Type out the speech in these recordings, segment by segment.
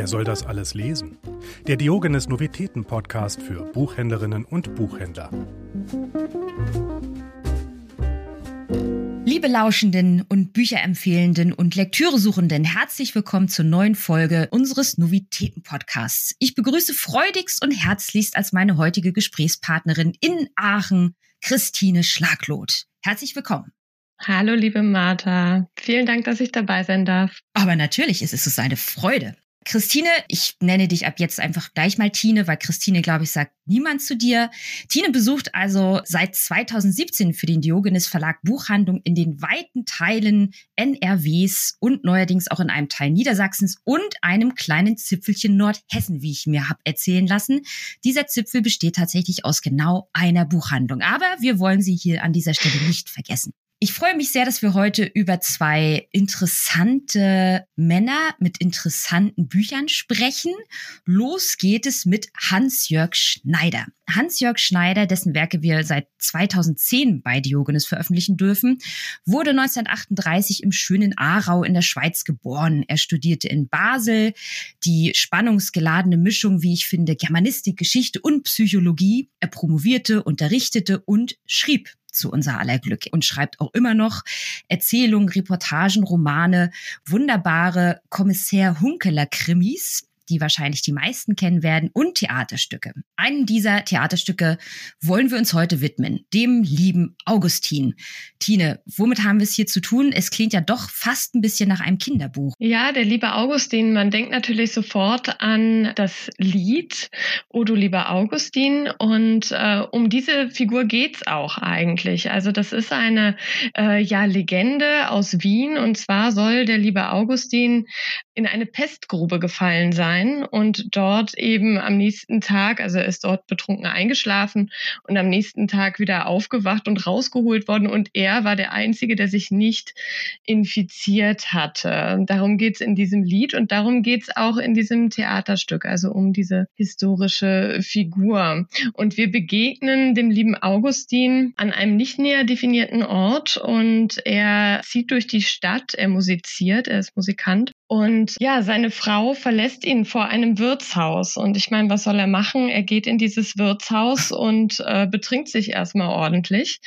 Wer soll das alles lesen? Der Diogenes Novitäten Podcast für Buchhändlerinnen und Buchhändler. Liebe Lauschenden und Bücherempfehlenden und Lektüresuchenden, herzlich willkommen zur neuen Folge unseres Novitäten-Podcasts. Ich begrüße freudigst und herzlichst als meine heutige Gesprächspartnerin in Aachen, Christine Schlagloth. Herzlich willkommen. Hallo, liebe Martha. Vielen Dank, dass ich dabei sein darf. Aber natürlich ist es so eine Freude. Christine, ich nenne dich ab jetzt einfach gleich mal Tine, weil Christine, glaube ich, sagt niemand zu dir. Tine besucht also seit 2017 für den Diogenes Verlag Buchhandlung in den weiten Teilen NRWs und neuerdings auch in einem Teil Niedersachsens und einem kleinen Zipfelchen Nordhessen, wie ich mir habe erzählen lassen. Dieser Zipfel besteht tatsächlich aus genau einer Buchhandlung. Aber wir wollen sie hier an dieser Stelle nicht vergessen. Ich freue mich sehr, dass wir heute über zwei interessante Männer mit interessanten Büchern sprechen. Los geht es mit Hans-Jörg Schneider. Hans-Jörg Schneider, dessen Werke wir seit 2010 bei Diogenes veröffentlichen dürfen, wurde 1938 im schönen Aarau in der Schweiz geboren. Er studierte in Basel die spannungsgeladene Mischung, wie ich finde, Germanistik, Geschichte und Psychologie. Er promovierte, unterrichtete und schrieb zu unser aller Glück. Und schreibt auch immer noch Erzählungen, Reportagen, Romane, wunderbare Kommissär Hunkeler Krimis die wahrscheinlich die meisten kennen werden, und Theaterstücke. Einem dieser Theaterstücke wollen wir uns heute widmen, dem lieben Augustin. Tine, womit haben wir es hier zu tun? Es klingt ja doch fast ein bisschen nach einem Kinderbuch. Ja, der liebe Augustin, man denkt natürlich sofort an das Lied O du lieber Augustin und äh, um diese Figur geht's auch eigentlich. Also das ist eine äh, ja Legende aus Wien und zwar soll der liebe Augustin in eine Pestgrube gefallen sein und dort eben am nächsten Tag, also er ist dort betrunken eingeschlafen und am nächsten Tag wieder aufgewacht und rausgeholt worden und er war der Einzige, der sich nicht infiziert hatte. Darum geht es in diesem Lied und darum geht es auch in diesem Theaterstück, also um diese historische Figur. Und wir begegnen dem lieben Augustin an einem nicht näher definierten Ort und er zieht durch die Stadt, er musiziert, er ist Musikant und ja, seine Frau verlässt ihn vor einem Wirtshaus. Und ich meine, was soll er machen? Er geht in dieses Wirtshaus und äh, betrinkt sich erstmal ordentlich.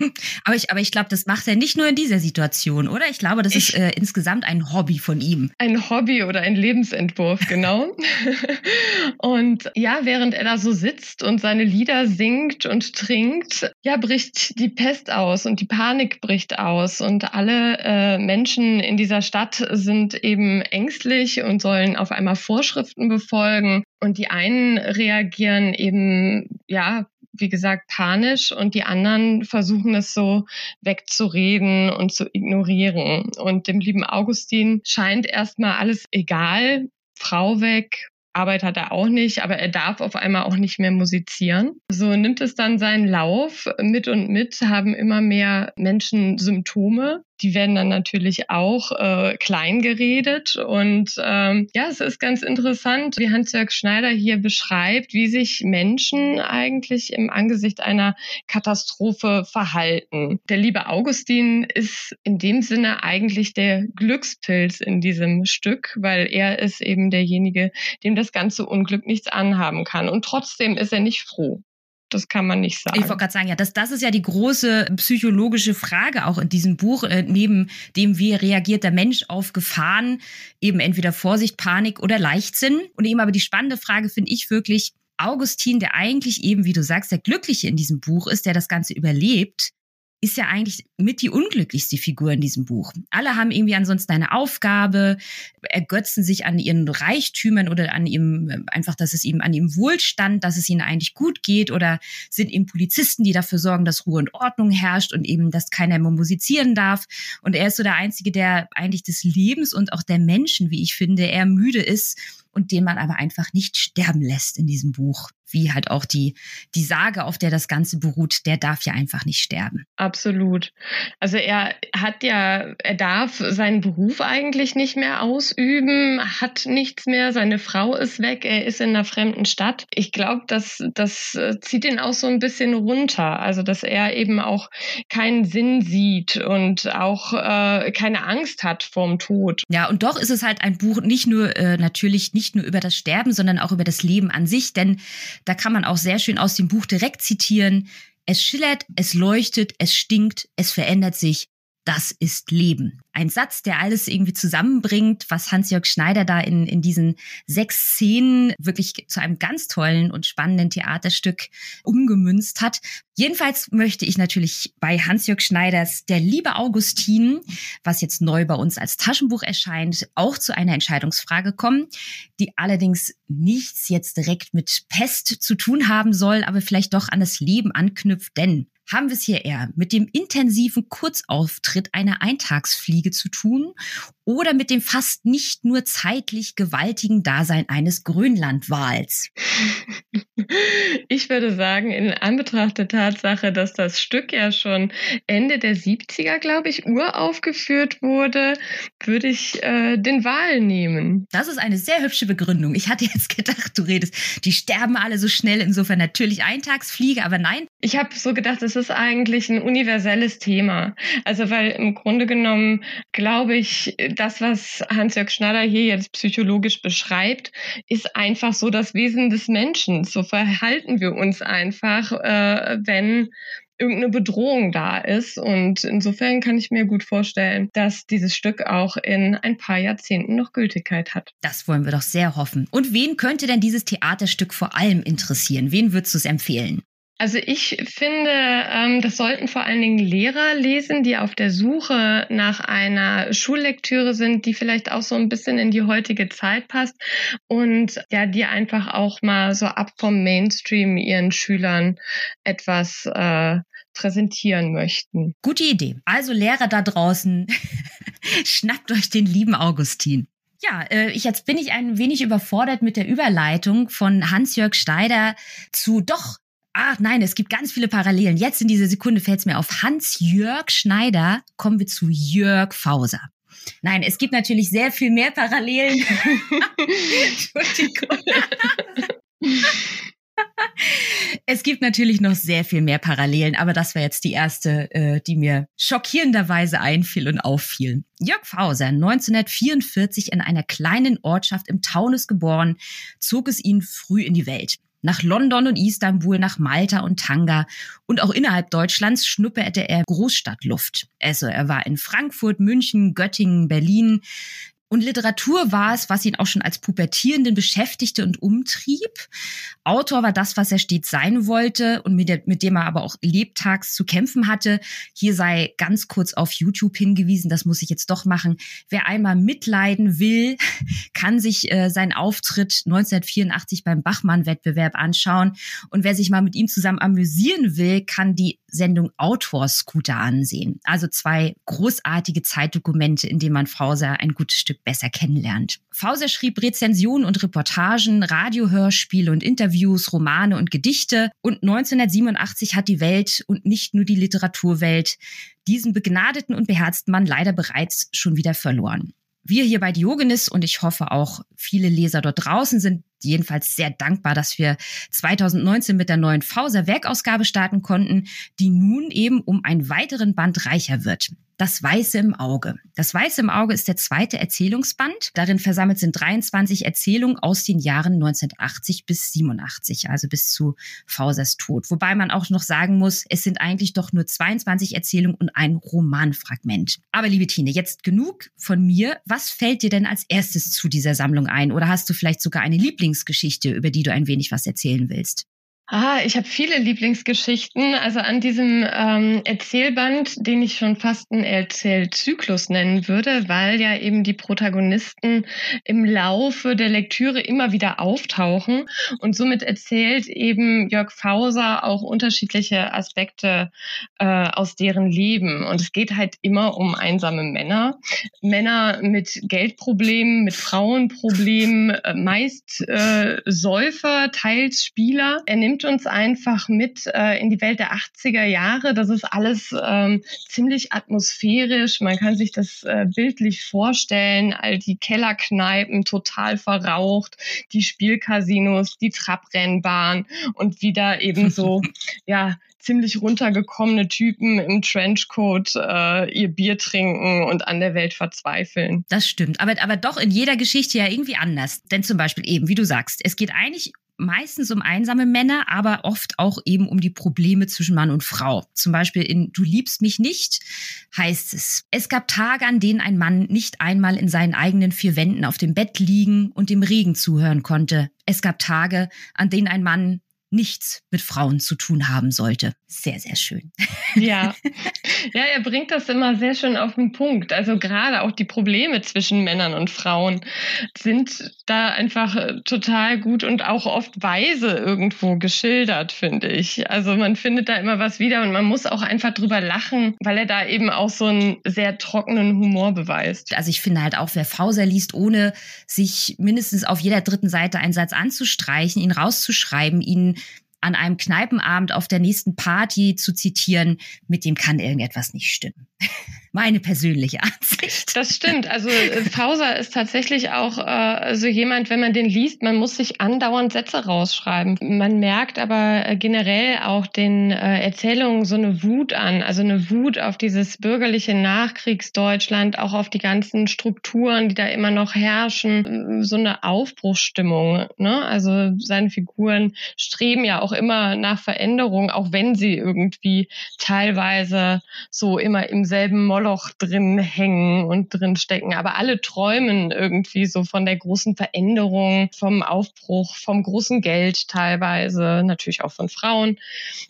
aber ich, aber ich glaube, das macht er nicht nur in dieser Situation, oder? Ich glaube, das ich, ist äh, insgesamt ein Hobby von ihm. Ein Hobby oder ein Lebensentwurf, genau. und ja, während er da so sitzt und seine Lieder singt und trinkt, ja, bricht die Pest aus und die Panik bricht aus. Und alle äh, Menschen in dieser Stadt sind eben ängstlich und sollen auf einmal Vorschriften befolgen. Und die einen reagieren eben, ja, wie gesagt, panisch und die anderen versuchen es so wegzureden und zu ignorieren. Und dem lieben Augustin scheint erstmal alles egal. Frau weg, Arbeit hat er auch nicht, aber er darf auf einmal auch nicht mehr musizieren. So nimmt es dann seinen Lauf. Mit und mit haben immer mehr Menschen Symptome die werden dann natürlich auch äh, klein geredet. Und ähm, ja, es ist ganz interessant, wie Hans-Jörg Schneider hier beschreibt, wie sich Menschen eigentlich im Angesicht einer Katastrophe verhalten. Der liebe Augustin ist in dem Sinne eigentlich der Glückspilz in diesem Stück, weil er ist eben derjenige, dem das ganze Unglück nichts anhaben kann. Und trotzdem ist er nicht froh. Das kann man nicht sagen. Ich wollte gerade sagen, ja, das, das ist ja die große psychologische Frage auch in diesem Buch, äh, neben dem, wie reagiert der Mensch auf Gefahren, eben entweder Vorsicht, Panik oder Leichtsinn. Und eben aber die spannende Frage finde ich wirklich, Augustin, der eigentlich eben, wie du sagst, der Glückliche in diesem Buch ist, der das Ganze überlebt, ist ja eigentlich mit die unglücklichste Figur in diesem Buch. Alle haben irgendwie ansonsten eine Aufgabe, ergötzen sich an ihren Reichtümern oder an ihm, einfach, dass es ihm an ihrem Wohlstand, dass es ihnen eigentlich gut geht oder sind eben Polizisten, die dafür sorgen, dass Ruhe und Ordnung herrscht und eben, dass keiner mehr musizieren darf. Und er ist so der Einzige, der eigentlich des Lebens und auch der Menschen, wie ich finde, eher müde ist und den man aber einfach nicht sterben lässt in diesem Buch. Wie halt auch die, die Sage, auf der das Ganze beruht, der darf ja einfach nicht sterben. Absolut. Also er hat ja, er darf seinen Beruf eigentlich nicht mehr ausüben, hat nichts mehr, seine Frau ist weg, er ist in einer fremden Stadt. Ich glaube, dass das äh, zieht ihn auch so ein bisschen runter. Also dass er eben auch keinen Sinn sieht und auch äh, keine Angst hat vorm Tod. Ja, und doch ist es halt ein Buch nicht nur äh, natürlich nicht nur über das Sterben, sondern auch über das Leben an sich, denn da kann man auch sehr schön aus dem Buch direkt zitieren. Es schillert, es leuchtet, es stinkt, es verändert sich. Das ist Leben ein Satz, der alles irgendwie zusammenbringt, was Hans-Jörg Schneider da in, in diesen sechs Szenen wirklich zu einem ganz tollen und spannenden Theaterstück umgemünzt hat. Jedenfalls möchte ich natürlich bei Hans-Jörg Schneiders Der liebe Augustin, was jetzt neu bei uns als Taschenbuch erscheint, auch zu einer Entscheidungsfrage kommen, die allerdings nichts jetzt direkt mit Pest zu tun haben soll, aber vielleicht doch an das Leben anknüpft, denn haben wir es hier eher mit dem intensiven Kurzauftritt einer Eintagsfliege zu tun oder mit dem fast nicht nur zeitlich gewaltigen Dasein eines Grönlandwals? Ich würde sagen, in Anbetracht der Tatsache, dass das Stück ja schon Ende der 70er, glaube ich, uraufgeführt wurde, würde ich äh, den Wal nehmen. Das ist eine sehr hübsche Begründung. Ich hatte jetzt gedacht, du redest, die sterben alle so schnell, insofern natürlich Eintagsfliege, aber nein. Ich habe so gedacht, es ist eigentlich ein universelles Thema. Also weil im Grunde genommen glaube ich, das, was Hans-Jörg Schnaller hier jetzt psychologisch beschreibt, ist einfach so das Wesen des Menschen. So verhalten wir uns einfach, äh, wenn irgendeine Bedrohung da ist. Und insofern kann ich mir gut vorstellen, dass dieses Stück auch in ein paar Jahrzehnten noch Gültigkeit hat. Das wollen wir doch sehr hoffen. Und wen könnte denn dieses Theaterstück vor allem interessieren? Wen würdest du es empfehlen? Also ich finde, ähm, das sollten vor allen Dingen Lehrer lesen, die auf der Suche nach einer Schullektüre sind, die vielleicht auch so ein bisschen in die heutige Zeit passt und ja, die einfach auch mal so ab vom Mainstream ihren Schülern etwas äh, präsentieren möchten. Gute Idee. Also Lehrer da draußen, schnappt euch den lieben Augustin. Ja, äh, ich, jetzt bin ich ein wenig überfordert mit der Überleitung von Hans-Jörg Steider zu doch Ach nein, es gibt ganz viele Parallelen. Jetzt in dieser Sekunde fällt es mir auf. Hans-Jörg Schneider kommen wir zu Jörg Fauser. Nein, es gibt natürlich sehr viel mehr Parallelen. Entschuldigung. es gibt natürlich noch sehr viel mehr Parallelen, aber das war jetzt die erste, äh, die mir schockierenderweise einfiel und auffiel. Jörg Fauser, 1944 in einer kleinen Ortschaft im Taunus geboren, zog es ihn früh in die Welt. Nach London und Istanbul, nach Malta und Tanga und auch innerhalb Deutschlands schnupperte er Großstadtluft. Also er war in Frankfurt, München, Göttingen, Berlin. Und Literatur war es, was ihn auch schon als Pubertierenden beschäftigte und umtrieb. Autor war das, was er stets sein wollte und mit, der, mit dem er aber auch lebtags zu kämpfen hatte. Hier sei ganz kurz auf YouTube hingewiesen, das muss ich jetzt doch machen. Wer einmal mitleiden will, kann sich äh, seinen Auftritt 1984 beim Bachmann-Wettbewerb anschauen. Und wer sich mal mit ihm zusammen amüsieren will, kann die Sendung Autorscooter ansehen. Also zwei großartige Zeitdokumente, in denen man Fauser ein gutes Stück besser kennenlernt. Fauser schrieb Rezensionen und Reportagen, Radiohörspiele und Interviews, Romane und Gedichte. Und 1987 hat die Welt und nicht nur die Literaturwelt diesen begnadeten und beherzten Mann leider bereits schon wieder verloren. Wir hier bei Diogenes und ich hoffe auch viele Leser dort draußen sind jedenfalls sehr dankbar, dass wir 2019 mit der neuen Fauser Werkausgabe starten konnten, die nun eben um einen weiteren Band reicher wird. Das Weiße im Auge. Das Weiße im Auge ist der zweite Erzählungsband. Darin versammelt sind 23 Erzählungen aus den Jahren 1980 bis 87, also bis zu Fausers Tod. Wobei man auch noch sagen muss, es sind eigentlich doch nur 22 Erzählungen und ein Romanfragment. Aber liebe Tine, jetzt genug von mir. Was fällt dir denn als erstes zu dieser Sammlung ein? Oder hast du vielleicht sogar eine Lieblingsgeschichte, über die du ein wenig was erzählen willst? Ah, ich habe viele Lieblingsgeschichten. Also an diesem ähm, Erzählband, den ich schon fast einen Erzählzyklus nennen würde, weil ja eben die Protagonisten im Laufe der Lektüre immer wieder auftauchen. Und somit erzählt eben Jörg Fauser auch unterschiedliche Aspekte äh, aus deren Leben. Und es geht halt immer um einsame Männer. Männer mit Geldproblemen, mit Frauenproblemen, äh, meist äh, Säufer, teils Spieler. Er nimmt nimmt uns einfach mit äh, in die Welt der 80er Jahre. Das ist alles ähm, ziemlich atmosphärisch. Man kann sich das äh, bildlich vorstellen. All die Kellerkneipen total verraucht, die Spielcasinos, die Trabrennbahn und wieder eben so, ja, ziemlich runtergekommene Typen im Trenchcoat äh, ihr Bier trinken und an der Welt verzweifeln. Das stimmt, aber, aber doch in jeder Geschichte ja irgendwie anders. Denn zum Beispiel eben, wie du sagst, es geht eigentlich meistens um einsame Männer, aber oft auch eben um die Probleme zwischen Mann und Frau. Zum Beispiel in Du liebst mich nicht heißt es, es gab Tage, an denen ein Mann nicht einmal in seinen eigenen vier Wänden auf dem Bett liegen und dem Regen zuhören konnte. Es gab Tage, an denen ein Mann nichts mit Frauen zu tun haben sollte. Sehr, sehr schön. Ja. Ja, er bringt das immer sehr schön auf den Punkt. Also gerade auch die Probleme zwischen Männern und Frauen sind da einfach äh, total gut und auch oft weise irgendwo geschildert, finde ich. Also man findet da immer was wieder und man muss auch einfach drüber lachen, weil er da eben auch so einen sehr trockenen Humor beweist. Also ich finde halt auch, wer Fauser liest, ohne sich mindestens auf jeder dritten Seite einen Satz anzustreichen, ihn rauszuschreiben, ihn an einem Kneipenabend auf der nächsten Party zu zitieren, mit dem kann irgendetwas nicht stimmen. Meine persönliche Ansicht. Das stimmt. Also äh, Fauser ist tatsächlich auch äh, so jemand, wenn man den liest, man muss sich andauernd Sätze rausschreiben. Man merkt aber äh, generell auch den äh, Erzählungen so eine Wut an, also eine Wut auf dieses bürgerliche Nachkriegsdeutschland, auch auf die ganzen Strukturen, die da immer noch herrschen, so eine Aufbruchsstimmung. Ne? Also seine Figuren streben ja auch immer nach Veränderung, auch wenn sie irgendwie teilweise so immer im selben Moloch drin hängen und drin stecken. Aber alle träumen irgendwie so von der großen Veränderung, vom Aufbruch, vom großen Geld teilweise, natürlich auch von Frauen.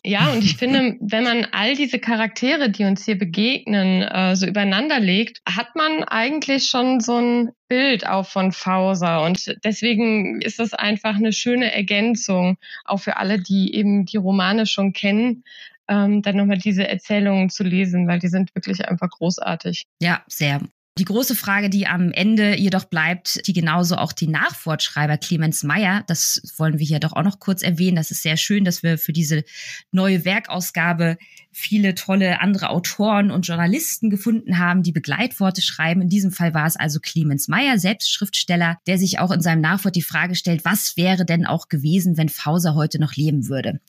Ja, und ich finde, wenn man all diese Charaktere, die uns hier begegnen, äh, so übereinander legt, hat man eigentlich schon so ein Bild auch von Fauser. Und deswegen ist das einfach eine schöne Ergänzung, auch für alle, die eben die Romane schon kennen, ähm, dann nochmal diese Erzählungen zu lesen, weil die sind wirklich einfach großartig. Ja, sehr. Die große Frage, die am Ende jedoch bleibt, die genauso auch die Nachwortschreiber Clemens Meyer, das wollen wir hier doch auch noch kurz erwähnen. Das ist sehr schön, dass wir für diese neue Werkausgabe viele tolle andere Autoren und Journalisten gefunden haben, die Begleitworte schreiben. In diesem Fall war es also Clemens Meyer, selbst Schriftsteller, der sich auch in seinem Nachwort die Frage stellt, was wäre denn auch gewesen, wenn Fauser heute noch leben würde?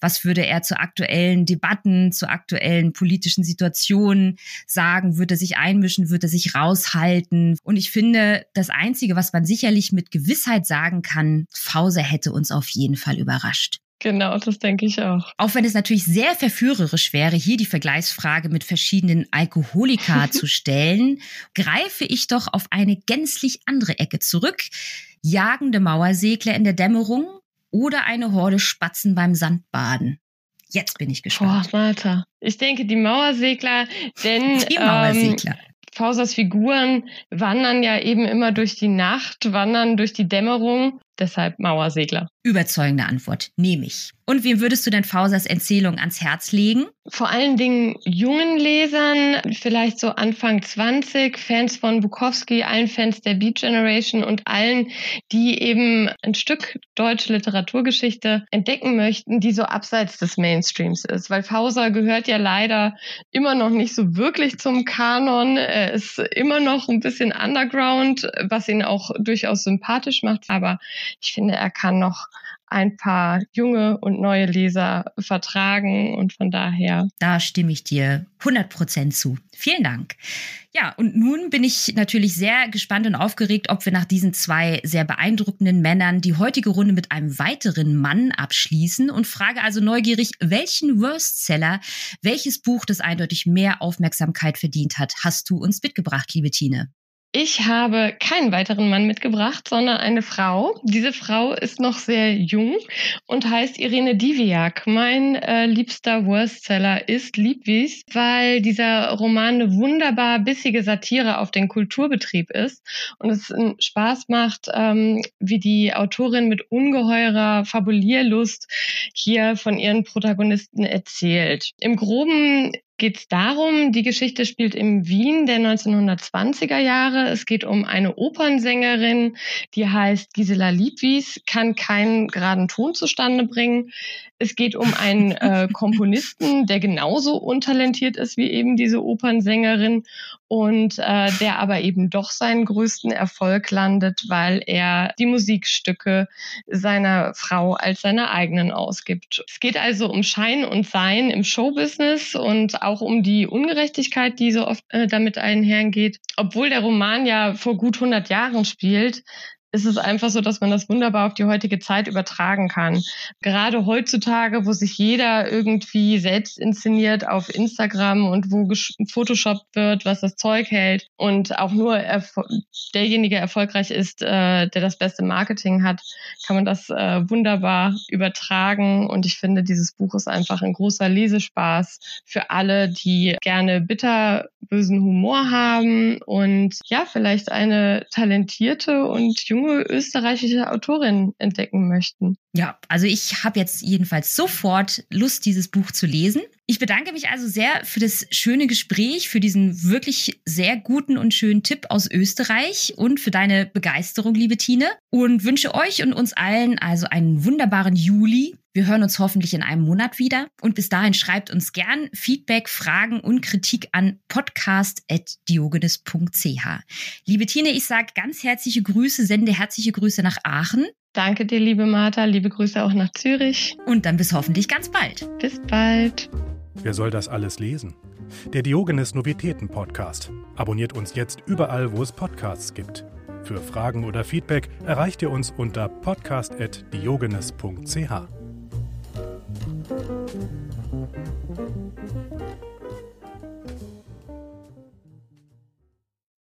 Was würde er zu aktuellen Debatten, zu aktuellen politischen Situationen sagen? Würde er sich einmischen? Würde er sich raushalten? Und ich finde, das Einzige, was man sicherlich mit Gewissheit sagen kann, Fauser hätte uns auf jeden Fall überrascht. Genau, das denke ich auch. Auch wenn es natürlich sehr verführerisch wäre, hier die Vergleichsfrage mit verschiedenen Alkoholika zu stellen, greife ich doch auf eine gänzlich andere Ecke zurück. Jagende Mauersegler in der Dämmerung oder eine Horde Spatzen beim Sandbaden. Jetzt bin ich gespannt. Boah, Martha. Ich denke, die Mauersegler, denn die Mauersegler. Ähm, Fausers Figuren wandern ja eben immer durch die Nacht, wandern durch die Dämmerung Deshalb Mauersegler. Überzeugende Antwort, nehme ich. Und wem würdest du denn Fausers Erzählung ans Herz legen? Vor allen Dingen jungen Lesern, vielleicht so Anfang 20, Fans von Bukowski, allen Fans der Beat Generation und allen, die eben ein Stück deutsche Literaturgeschichte entdecken möchten, die so abseits des Mainstreams ist. Weil Fauser gehört ja leider immer noch nicht so wirklich zum Kanon. Er ist immer noch ein bisschen underground, was ihn auch durchaus sympathisch macht. Aber ich finde, er kann noch ein paar junge und neue Leser vertragen und von daher. Da stimme ich dir 100 Prozent zu. Vielen Dank. Ja, und nun bin ich natürlich sehr gespannt und aufgeregt, ob wir nach diesen zwei sehr beeindruckenden Männern die heutige Runde mit einem weiteren Mann abschließen und frage also neugierig, welchen Worstseller, welches Buch, das eindeutig mehr Aufmerksamkeit verdient hat, hast du uns mitgebracht, liebe Tine? Ich habe keinen weiteren Mann mitgebracht, sondern eine Frau. Diese Frau ist noch sehr jung und heißt Irene Diviak. Mein äh, liebster Worstseller ist Liebwies, weil dieser Roman eine wunderbar bissige Satire auf den Kulturbetrieb ist und es Spaß macht, ähm, wie die Autorin mit ungeheurer Fabulierlust hier von ihren Protagonisten erzählt. Im Groben geht es darum, die Geschichte spielt in Wien der 1920er Jahre. Es geht um eine Opernsängerin, die heißt Gisela Liebwies, kann keinen geraden Ton zustande bringen. Es geht um einen äh, Komponisten, der genauso untalentiert ist wie eben diese Opernsängerin und äh, der aber eben doch seinen größten Erfolg landet, weil er die Musikstücke seiner Frau als seine eigenen ausgibt. Es geht also um Schein und Sein im Showbusiness und auch um die Ungerechtigkeit, die so oft äh, damit einhergeht. Obwohl der Roman ja vor gut 100 Jahren spielt, ist es einfach so, dass man das wunderbar auf die heutige Zeit übertragen kann. Gerade heutzutage, wo sich jeder irgendwie selbst inszeniert auf Instagram und wo Photoshop wird, was das Zeug hält und auch nur derjenige erfolgreich ist, äh, der das beste Marketing hat, kann man das äh, wunderbar übertragen. Und ich finde, dieses Buch ist einfach ein großer Lesespaß für alle, die gerne bitterbösen Humor haben und ja, vielleicht eine talentierte und junge junge österreichische Autorin entdecken möchten. Ja, also ich habe jetzt jedenfalls sofort Lust, dieses Buch zu lesen. Ich bedanke mich also sehr für das schöne Gespräch, für diesen wirklich sehr guten und schönen Tipp aus Österreich und für deine Begeisterung, liebe Tine. Und wünsche euch und uns allen also einen wunderbaren Juli. Wir hören uns hoffentlich in einem Monat wieder. Und bis dahin schreibt uns gern Feedback, Fragen und Kritik an podcast.diogenes.ch. Liebe Tine, ich sage ganz herzliche Grüße, sende herzliche Grüße nach Aachen. Danke dir, liebe Martha. Liebe Grüße auch nach Zürich. Und dann bis hoffentlich ganz bald. Bis bald. Wer soll das alles lesen? Der Diogenes Novitäten Podcast. Abonniert uns jetzt überall, wo es Podcasts gibt. Für Fragen oder Feedback erreicht ihr uns unter podcast.diogenes.ch.